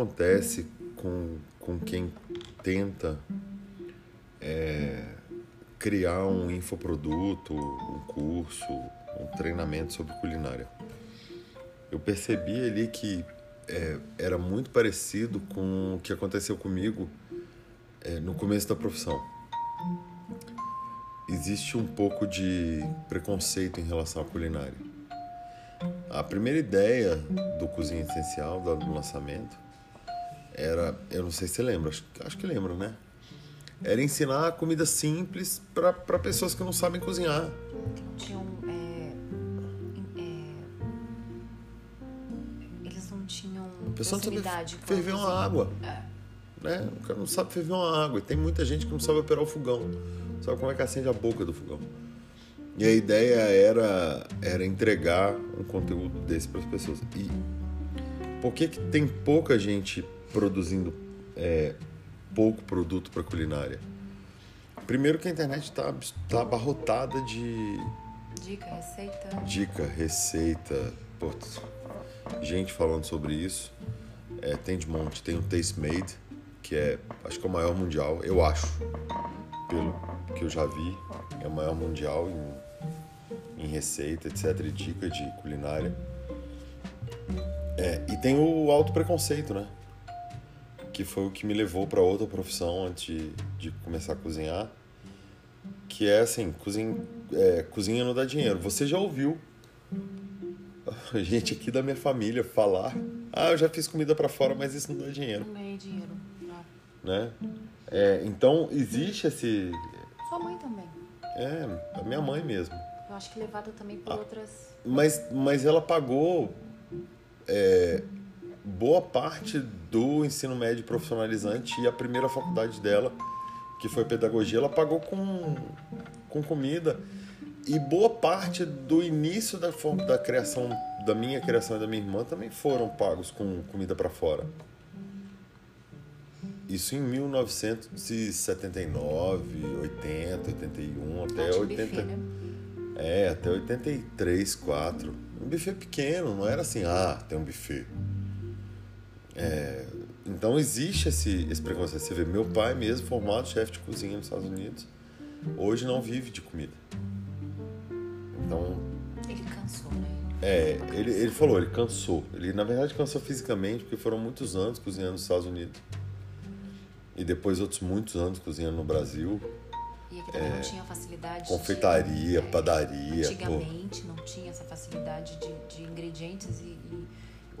acontece com, com quem tenta é, criar um infoproduto, um curso, um treinamento sobre culinária. Eu percebi ali que é, era muito parecido com o que aconteceu comigo é, no começo da profissão. Existe um pouco de preconceito em relação à culinária. A primeira ideia do Cozinha Essencial, do lançamento, era, eu não sei se você lembra, acho, acho que lembra, né? Era ensinar comida simples para pessoas que não sabem cozinhar. Tinham. É, é, eles não tinham. A pessoa não sabe ferver uma água. É. Né? O cara não sabe ferver uma água. E tem muita gente que não sabe operar o fogão. Não sabe como é que acende a boca do fogão. E a ideia era, era entregar um conteúdo desse para as pessoas. E por que, que tem pouca gente produzindo é, pouco produto para culinária? Primeiro que a internet está tá abarrotada de Dica, receita. dica, receita, pô, gente falando sobre isso. É, tem de monte, tem o Taste Made, que é, acho que é o maior mundial, eu acho, pelo que eu já vi, é o maior mundial em, em receita, etc, e dica de culinária. É, e tem o alto preconceito, né? Que foi o que me levou para outra profissão antes de, de começar a cozinhar. Que é assim, cozinha, é, cozinha não dá dinheiro. Você já ouviu gente aqui da minha família falar: Ah, eu já fiz comida para fora, mas isso não dá dinheiro, Não ganhei dinheiro. Não. né? É, então existe esse. Sua mãe também. É, a minha mãe mesmo. Eu acho que levada também por outras. Mas, mas ela pagou é, boa parte do ensino médio profissionalizante e a primeira faculdade dela, que foi pedagogia, ela pagou com, com comida. E boa parte do início da, da criação, da minha criação e da minha irmã também foram pagos com comida para fora. Isso em 1979, 80, 81, até Não tinha 80. buffet, né? É, até 83, 4. Um buffet pequeno, não era assim, ah, tem um buffet. É, então existe esse, esse preconceito. Você vê, meu pai mesmo, formado chefe de cozinha nos Estados Unidos, hoje não vive de comida. Então, Ele cansou, né? é, ele, ele falou, ele cansou. Ele, na verdade, cansou fisicamente, porque foram muitos anos cozinhando nos Estados Unidos. E depois outros muitos anos cozinhando no Brasil. E aqui também não tinha facilidade. de- Confeitaria, é, padaria, pô. Antigamente não tinha essa facilidade de, de ingredientes e, e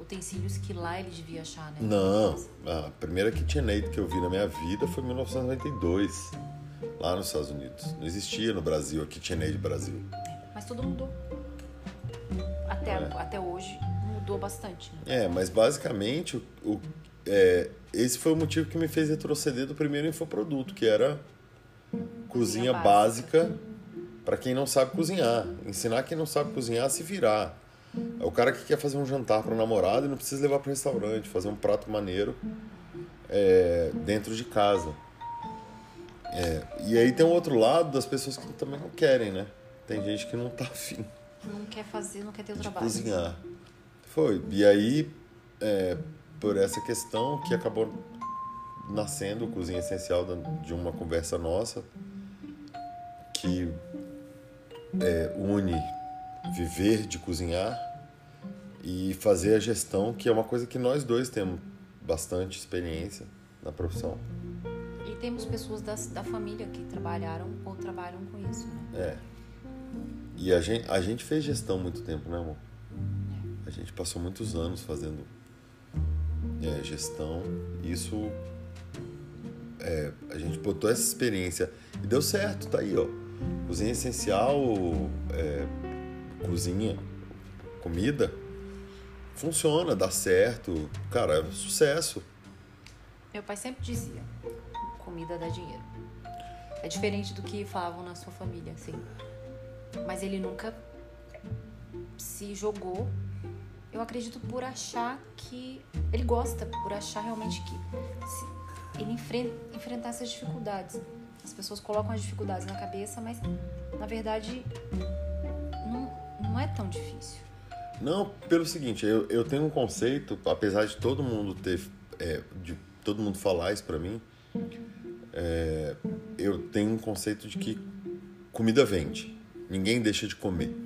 utensílios que lá ele devia achar, né? Não, a primeira KitchenAid que eu vi na minha vida foi em 1992, lá nos Estados Unidos. Não existia no Brasil a KitchenAid Brasil. Mas tudo mudou. Até, É. até hoje mudou bastante. Né? É, mas basicamente o, o- é, esse foi o motivo que me fez retroceder do primeiro infoproduto, que era cozinha Cozinha básica. básica para quem não sabe cozinhar. Ensinar quem não sabe cozinhar a se virar. É o cara que quer fazer um jantar para o namorado e não precisa levar para o restaurante, fazer um prato maneiro é, dentro de casa. É, e aí tem o outro lado das pessoas que também não querem, né? Tem gente que não tá afim Não quer fazer, não quer ter o trabalho. cozinhar. Foi. E aí, é, por essa questão que acabou nascendo o Cozinha Essencial de uma conversa nossa, que é, une viver de cozinhar e fazer a gestão, que é uma coisa que nós dois temos bastante experiência na profissão. E temos pessoas das, da família que trabalharam ou trabalham com isso, né? É. E a gente, a gente fez gestão muito tempo, né, amor? A gente passou muitos anos fazendo é, gestão. Isso. é, a gente botou essa experiência e deu certo, tá aí, ó. Cozinha essencial, é, cozinha, comida, funciona, dá certo. Cara, é um sucesso. Meu pai sempre dizia: comida dá dinheiro. É diferente do que falavam na sua família, assim. Mas ele nunca se jogou. Eu acredito por achar que. Ele gosta, por achar realmente que ele enfrenta, enfrentar essas dificuldades. As pessoas colocam as dificuldades na cabeça, mas na verdade não, é tão difícil. Não, pelo seguinte, eu, eu tenho um conceito, apesar de todo mundo ter é, de todo mundo falar isso para mim, é, eu tenho um conceito de que comida vende. Ninguém deixa de comer.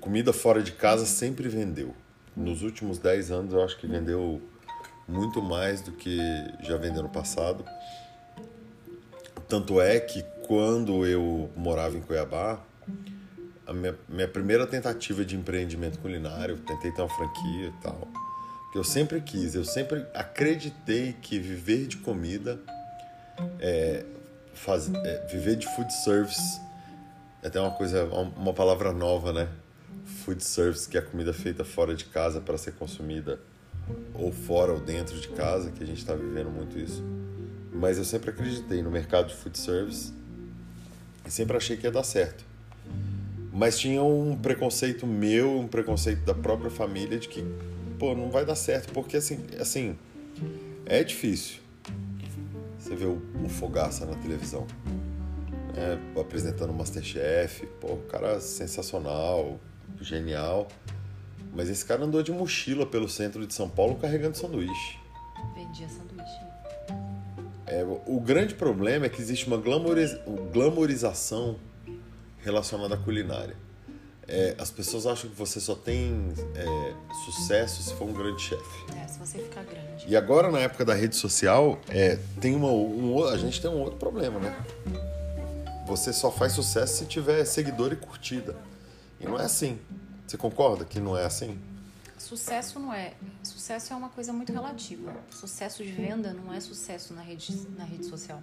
Comida fora de casa sempre vendeu. Nos últimos 10 anos eu acho que vendeu muito mais do que já vendeu no passado. Tanto é que quando eu morava em Cuiabá, a minha, minha primeira tentativa de empreendimento culinário, tentei ter uma franquia e tal, que eu sempre quis, eu sempre acreditei que viver de comida, é, faz, é, viver de food service, é até uma coisa, uma palavra nova, né? Food service, que é a comida feita fora de casa para ser consumida ou fora ou dentro de casa, que a gente está vivendo muito isso. Mas eu sempre acreditei no mercado de food service e sempre achei que ia dar certo. Mas tinha um preconceito meu, um preconceito da própria família de que, pô, não vai dar certo, porque assim, assim é difícil. Você vê o, Fogaça na televisão, é, apresentando o Masterchef, pô, o cara sensacional, genial. Mas esse cara andou de mochila pelo centro de São Paulo carregando sanduíche. Vendia sanduíche. É, o grande problema é que existe uma glamoriz... glamorização relacionada à culinária. É, as pessoas acham que você só tem é, sucesso se for um grande chefe. É, se você ficar grande. E agora, na época da rede social, é, tem uma, um, a gente tem um outro problema, né? Você só faz sucesso se tiver seguidor e curtida. E não é assim. Você concorda que não é assim? Sucesso não é. Sucesso é uma coisa muito relativa. Sucesso de venda não é sucesso na rede, na rede social.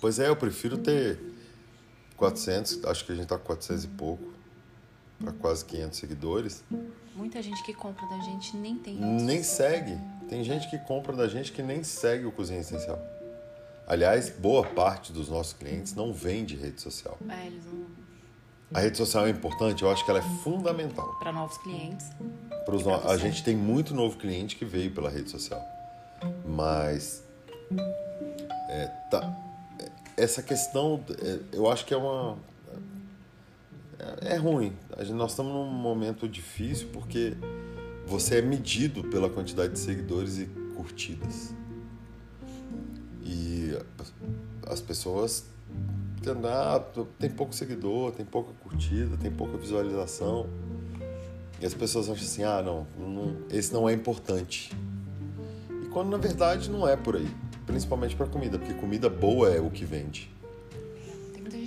Pois é, eu prefiro ter 400, acho que a gente tá com 400 e pouco, para quase 500 seguidores. Muita gente que compra da gente nem tem. Nem segue. Tem gente que compra da gente que nem segue o Cozinha Essencial. Aliás, boa parte dos nossos clientes não vende rede social. É, eles não. A rede social é importante, eu acho que ela é fundamental. Para novos clientes. Pros no... A gente tem muito novo cliente que veio pela rede social. Mas é, tá, essa questão, é, eu acho que é uma. É, é ruim. Nós estamos num momento difícil porque você é medido pela quantidade de seguidores e curtidas. E as pessoas ah, tem pouco seguidor, tem pouca curtida, tem pouca visualização. E as pessoas acham assim, ah, não, não esse não é importante. E quando na verdade não é por aí. Principalmente para comida, porque comida boa é o que vende.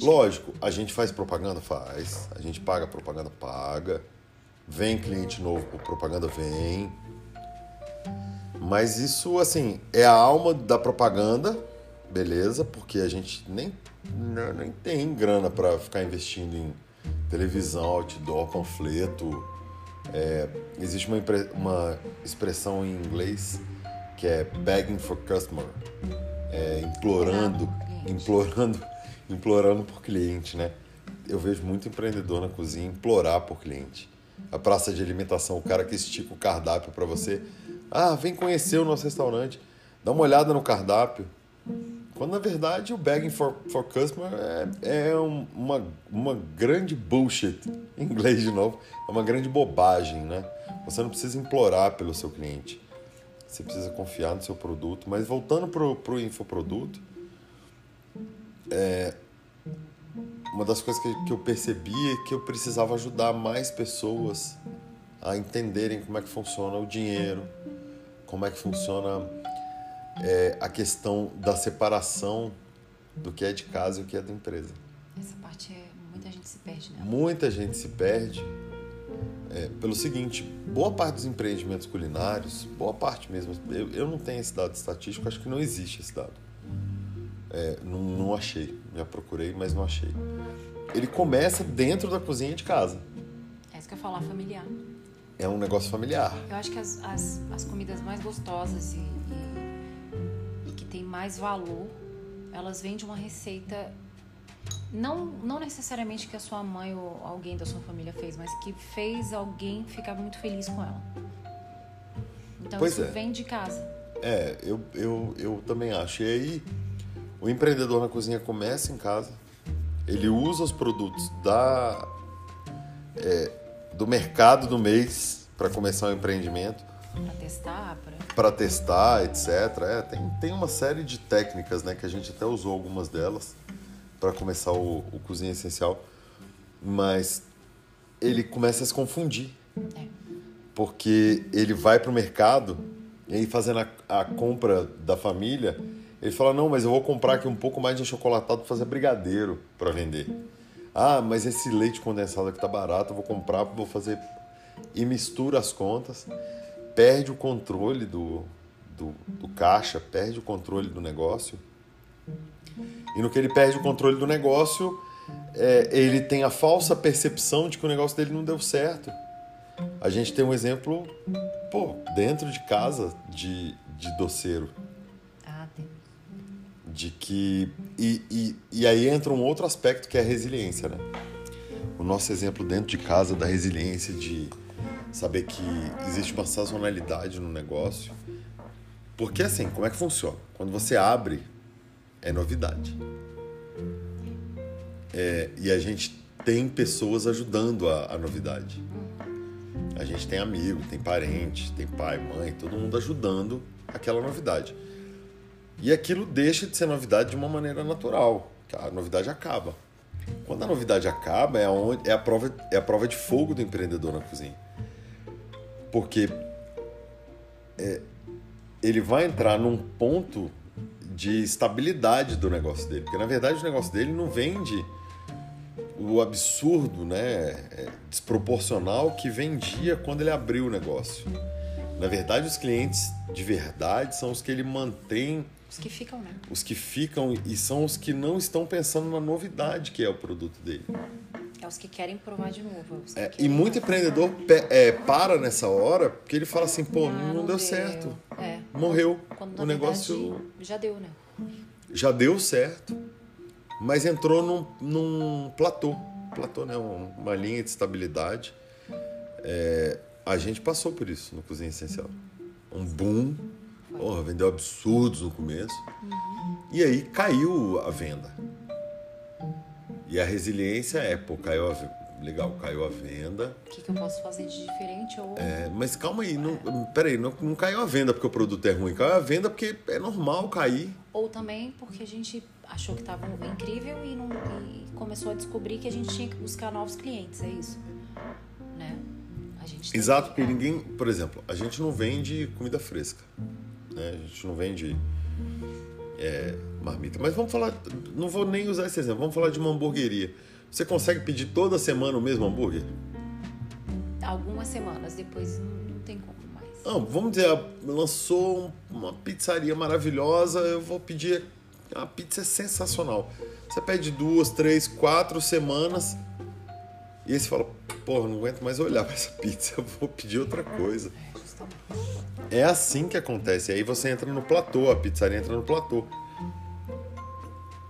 Lógico, a gente faz propaganda? Faz. A gente paga propaganda? Paga. Vem cliente novo por propaganda? Vem. Mas isso, assim, é a alma da propaganda, beleza? Porque a gente nem, nem tem grana para ficar investindo em televisão, outdoor, panfleto. É, existe uma, uma expressão em inglês que é begging for customer, é, implorando, Implorando implorando por cliente, né? Eu vejo muito empreendedor na cozinha implorar por cliente. A praça de alimentação, o cara que estica o cardápio para você, ah, vem conhecer o nosso restaurante, dá uma olhada no cardápio. Quando na verdade o begging for, for customer é, é um- uma, uma grande bullshit, em inglês de novo, é uma grande bobagem, né? Você não precisa implorar pelo seu cliente, você precisa confiar no seu produto. Mas voltando pro, pro infoproduto, é, uma das coisas que, que eu percebi é que eu precisava ajudar mais pessoas a entenderem como é que funciona o dinheiro, como é que funciona é, a questão da separação do que é de casa e o que é da empresa. Essa parte é. Muita gente se perde nela. Muita gente se perde é, pelo seguinte: boa parte dos empreendimentos culinários, boa parte mesmo, eu, eu não tenho esse dado estatístico, acho que não existe esse dado. É, não, não achei, já procurei, mas não achei. Ele começa dentro da cozinha de casa. É isso que eu ia falar, familiar. É um negócio familiar. Eu acho que as, as, as comidas mais gostosas e, e, e que tem mais valor, elas vêm de uma receita. Não, não necessariamente que a sua mãe ou alguém da sua família fez, mas que fez alguém ficar muito feliz com ela. Então Pois isso é. vem de casa. É, eu, eu, eu também acho. E aí, o empreendedor na cozinha começa em casa, ele usa os produtos da, é, do mercado do mês para começar o empreendimento, Pra testar, para testar, etc. É, tem, tem uma série de técnicas, né, que a gente até usou algumas delas para começar o, o Cozinha Essencial, mas ele começa a se confundir. É. Porque ele vai pro mercado e aí fazendo a, a compra da família, ele fala: "Não, mas eu vou comprar aqui um pouco mais de achocolatado para fazer brigadeiro para vender". Ah, mas esse leite condensado aqui tá barato, eu vou comprar, vou fazer e mistura as contas, perde o controle do, do, do caixa, perde o controle do negócio. E no que ele perde o controle do negócio, é, ele tem a falsa percepção de que o negócio dele não deu certo. A gente tem um exemplo, pô, dentro de casa de, de doceiro. Ah, tem. De que. E, e, e aí entra um outro aspecto que é a resiliência, né? O nosso exemplo dentro de casa da resiliência, de saber que existe uma sazonalidade no negócio. Porque assim, como é que funciona? Quando você abre, é novidade. É, e a gente tem pessoas ajudando a, a novidade. A gente tem amigo, tem parente, tem pai, mãe, todo mundo ajudando aquela novidade. E aquilo deixa de ser novidade de uma maneira natural. A novidade acaba. Quando a novidade acaba, é, onde, é, a prova, é a prova de fogo do empreendedor na cozinha. Porque é, ele vai entrar num ponto de estabilidade do negócio dele. Porque na verdade o negócio dele não vende o absurdo, né, é, desproporcional que vendia quando ele abriu o negócio. Na verdade, os clientes de verdade são os que ele mantém, Os que ficam, né? os que ficam e são os que não estão pensando na novidade que é o produto dele. É os que querem provar de novo. que É, e muito empreendedor é, para nessa hora porque ele fala assim, pô, Ah, não, deu certo, É. morreu, Quando, o negócio já deu, né? já deu certo, mas entrou num, num platô, platô, né, um- uma linha de estabilidade. É, a gente passou por isso no Cozinha Essencial. Um boom, porra, vendeu absurdos no começo, e aí caiu a venda. E a resiliência é, pô, caiu a, ve- legal, caiu a venda, O que, que eu posso fazer de diferente? Ou é, mas calma aí, não, peraí, não, não caiu a venda porque o produto é ruim, caiu a venda porque é normal cair. Ou também porque a gente achou que estava incrível e, não, e começou a descobrir que a gente tinha que buscar novos clientes, é isso. Né? A gente tem Exato, que- porque ninguém, por exemplo, a gente não vende comida fresca, né? A gente não vende é, marmita. Mas vamos falar, não vou nem usar esse exemplo, vamos falar de uma hamburgueria. Você consegue pedir toda semana o mesmo hambúrguer? Algumas semanas depois não, tem como mais. Não, vamos dizer, lançou uma pizzaria maravilhosa, eu vou pedir. A pizza é sensacional. Você pede duas, três, quatro semanas e aí você fala, porra, não aguento mais olhar para essa pizza, eu vou pedir outra coisa. É. É assim que acontece. Aí você entra no platô, a pizzaria entra no platô.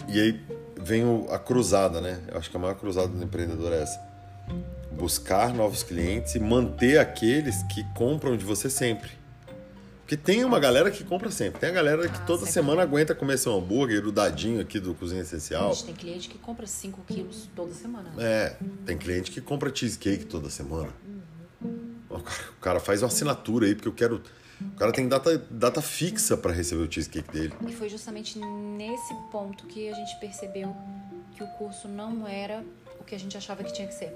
E aí vem o- a cruzada, né? Eu acho que a maior cruzada do empreendedor é essa. Buscar novos clientes e manter aqueles que compram de você sempre. Porque tem uma galera que compra sempre. Tem a galera que Ah, toda semana aguenta comer seu hambúrguer, o dadinho aqui do Cozinha A Essencial. gente tem cliente que compra 5 quilos toda semana. É, tem cliente que compra cheesecake toda semana. Cara, o cara faz uma assinatura aí, porque eu quero. O cara tem data, data fixa para receber o cheesecake dele. E foi justamente nesse ponto que a gente percebeu que o curso não era o que a gente achava que tinha que ser.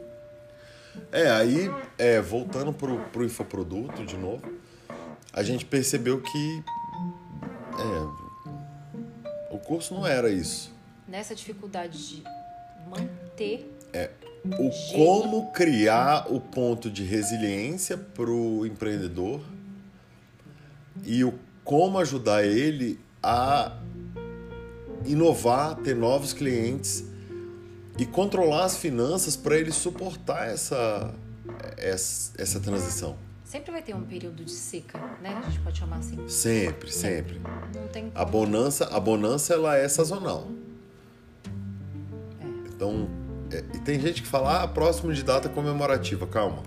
É, aí, é, voltando pro, pro infoproduto de novo, a gente percebeu que. É, o curso não era isso. Nessa dificuldade de manter O como criar o ponto de resiliência pro empreendedor e o como ajudar ele a inovar, ter novos clientes e controlar as finanças para ele suportar essa, essa, essa transição. Sempre vai ter um período de seca, né? A gente pode chamar assim. Sempre, sempre. Não tem A bonança, a bonança ela é sazonal. Então, é, e tem gente que fala, ah, próximo de data comemorativa. Calma.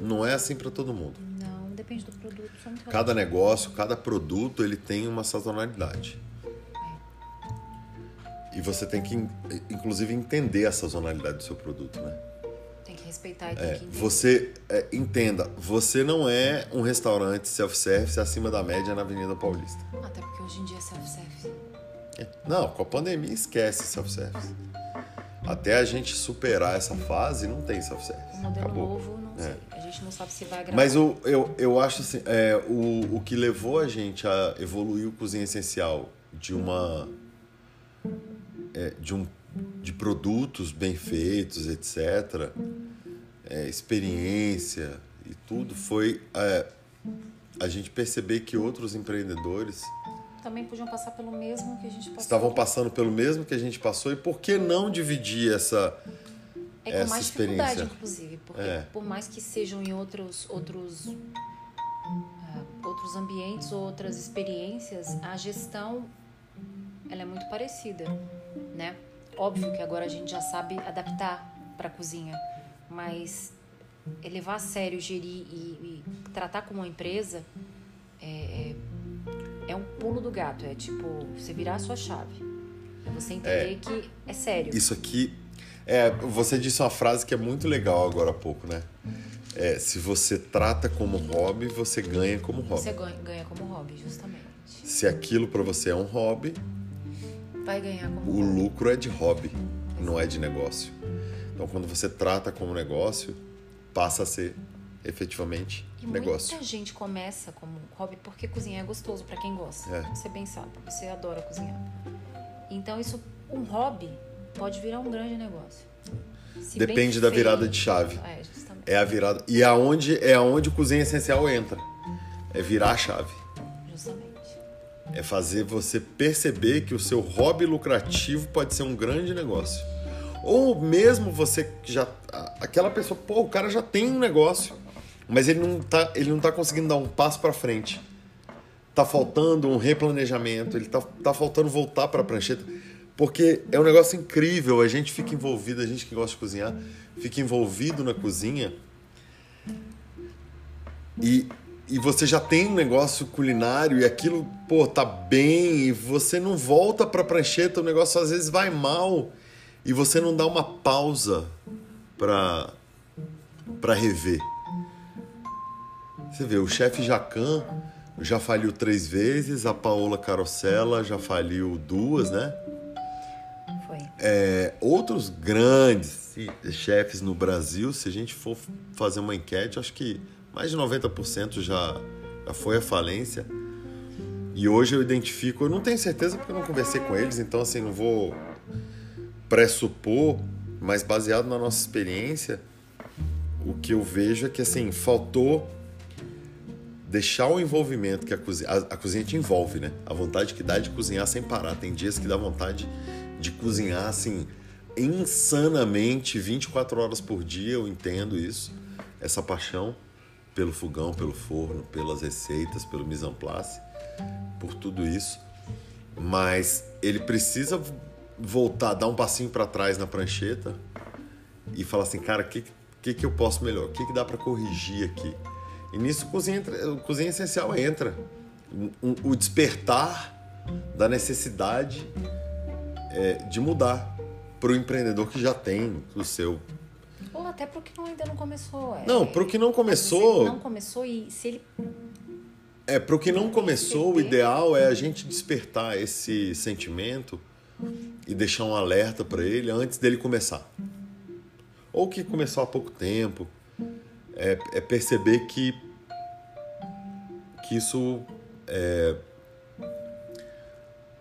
Não é assim para todo mundo. Depende do produto. Cada negócio, cada produto, ele tem uma sazonalidade. E você tem que, in- inclusive, entender a sazonalidade do seu produto, né? Tem que respeitar e tem É, que entender. você é, entenda, você não é um restaurante self-service acima da média na Avenida Paulista. Até porque hoje em dia é self-service. Não, com a pandemia esquece self-service. Até a gente superar essa fase, não tem self-service. modelo Acabou. novo, não É. sei. A gente não sabe se vai agradar. Mas o, eu, eu acho assim, é, o, o que levou a gente a evoluir o Cozinha Essencial de uma. é, de, um, de produtos bem feitos, etc., é, experiência e tudo, foi é, a gente perceber que outros empreendedores Também podiam passar pelo mesmo que a gente passou. estavam passando pelo mesmo que a gente passou e por que não dividir essa. É com essa mais dificuldade, experiência. inclusive. Porque É. por mais que sejam em outros, outros, ah, outros ambientes ou outras experiências, a gestão ela é muito parecida, né? Óbvio que agora a gente já sabe adaptar para a cozinha, mas levar a sério, gerir e, e tratar como uma empresa é, é, é um pulo do gato. É tipo, você virar a sua chave. É você entender que é sério. Isso aqui. É, você disse uma frase que é muito legal agora há pouco, né? É, se você trata como hobby, você ganha como hobby. Você ganha, ganha como hobby, justamente. Se aquilo para você é um hobby, Vai ganhar como o hobby. lucro é de hobby, não é de negócio. Então, quando você trata como negócio, passa a ser efetivamente E negócio. muita gente começa como hobby porque cozinhar é gostoso pra quem gosta. É. Você bem sabe, você adora cozinhar. Então isso, um hobby pode virar um grande negócio. Se Depende da virada de chave. É, justamente. É a virada. E aonde é aonde o cozinha essencial entra. É virar a chave. Justamente. É fazer você perceber que o seu hobby lucrativo pode ser um grande negócio. Ou mesmo você que já. Aquela pessoa, pô, o cara já tem um negócio, mas ele não tá, ele não tá conseguindo dar um passo para frente. Tá faltando um replanejamento, ele tá, tá faltando voltar para a prancheta. Porque é um negócio incrível, a gente fica envolvido, a gente que gosta de cozinhar, fica envolvido na cozinha e, e você já tem um negócio culinário e aquilo, pô, tá bem e você não volta pra prancheta, o negócio às vezes vai mal e você não dá uma pausa pra, pra rever. Você vê, o chefe Jacan já faliu três vezes, a Paola Carosella já faliu duas, né? Foi. É, outros grandes chefes no Brasil, se a gente for fazer uma enquete, acho que mais de 90% já, já foi à falência. E hoje eu identifico, eu não tenho certeza porque eu não conversei com eles, então assim, não vou pressupor, mas baseado na nossa experiência, o que eu vejo é que assim, faltou deixar o envolvimento que a cozinha. A, a cozinha te envolve, né? A vontade que dá de cozinhar sem parar. Tem dias que dá vontade de cozinhar assim, insanamente, 24 horas por dia, eu entendo isso. Essa paixão pelo fogão, pelo forno, pelas receitas, pelo mise en place, por tudo isso. Mas ele precisa voltar, dar um passinho para trás na prancheta e falar assim, cara, o que, que, que eu posso melhor? O que, que dá para corrigir aqui? E nisso o cozinha, o cozinha essencial entra. O- O despertar da necessidade é, de mudar para o empreendedor que já tem o seu. Ou até pro que não- ainda não começou. É, Não, para o que não começou, não começou e se ele é para o que não começou, o ideal é a gente despertar esse sentimento e deixar um alerta para ele antes dele começar. Ou que começou há pouco tempo, é, é perceber que que isso é,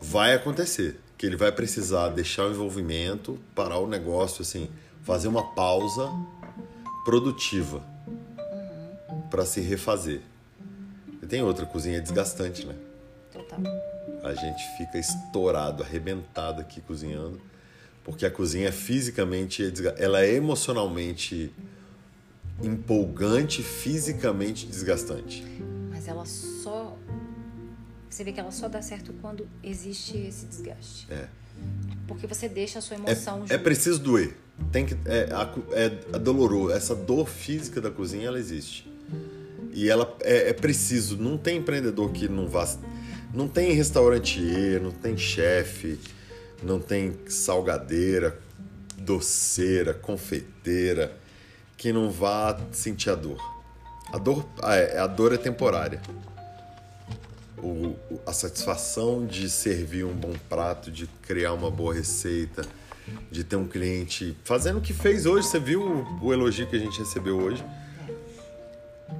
vai acontecer, que ele vai precisar deixar o envolvimento, parar o negócio, assim, fazer uma pausa produtiva para se refazer. E tem outra cozinha é desgastante, né? total. A gente fica estourado, arrebentado aqui cozinhando, porque a cozinha fisicamente, é desga- ela é emocionalmente empolgante, fisicamente desgastante. Mas ela só. Você vê que ela só dá certo quando existe esse desgaste. É. Porque você deixa a sua emoção É, é preciso doer. Tem que, é, é, é doloroso. Essa dor física da cozinha, ela existe. E ela é, é preciso. Não tem empreendedor que não vá. Não tem restaurantier, não tem chefe, não tem salgadeira, doceira, confeiteira. Que não vá sentir a dor. A dor, ah, é, a dor é temporária. O, a satisfação de servir um bom prato, de criar uma boa receita, de ter um cliente fazendo o que fez hoje. Você viu o, o elogio que a gente recebeu hoje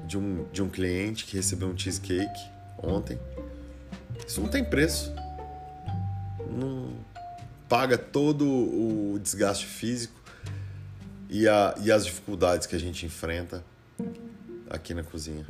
de um, de um cliente que recebeu um cheesecake ontem. Isso não tem preço. Não paga todo o desgaste físico e, a, e as dificuldades que a gente enfrenta aqui na cozinha.